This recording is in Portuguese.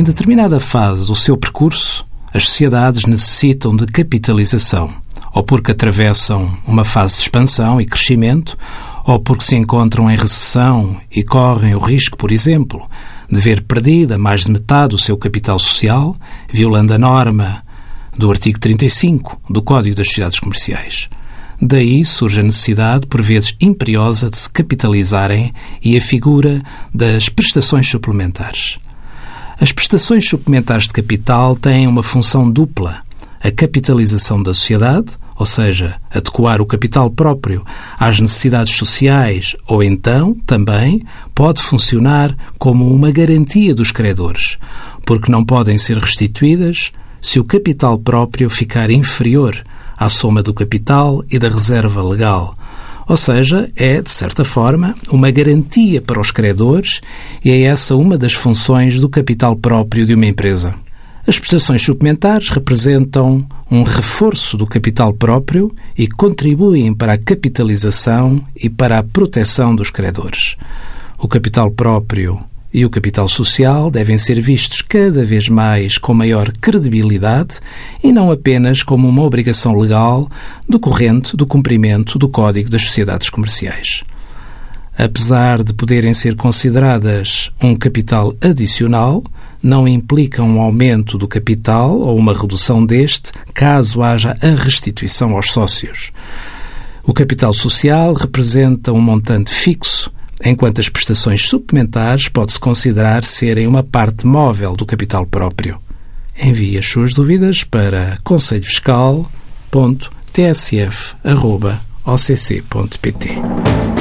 Em determinada fase do seu percurso, as sociedades necessitam de capitalização, ou porque atravessam uma fase de expansão e crescimento, ou porque se encontram em recessão e correm o risco, por exemplo, de ver perdida mais de metade do seu capital social, violando a norma do artigo 35 do Código das Sociedades Comerciais. Daí surge a necessidade, por vezes imperiosa, de se capitalizarem e a figura das prestações suplementares. Prestações suplementares de capital têm uma função dupla: a capitalização da sociedade, ou seja, adequar o capital próprio às necessidades sociais, ou então, também, pode funcionar como uma garantia dos credores, porque não podem ser restituídas se o capital próprio ficar inferior à soma do capital e da reserva legal. Ou seja, é, de certa forma, uma garantia para os credores e é essa uma das funções do capital próprio de uma empresa. As prestações suplementares representam um reforço do capital próprio e contribuem para a capitalização e para a proteção dos credores. O capital próprio e o capital social devem ser vistos cada vez mais com maior credibilidade e não apenas como uma obrigação legal decorrente do cumprimento do Código das Sociedades Comerciais apesar de poderem ser consideradas um capital adicional, não implicam um aumento do capital ou uma redução deste, caso haja a restituição aos sócios. O capital social representa um montante fixo, enquanto as prestações suplementares pode-se considerar serem uma parte móvel do capital próprio. Envie as suas dúvidas para conselhofiscal.tsf.occ.pt.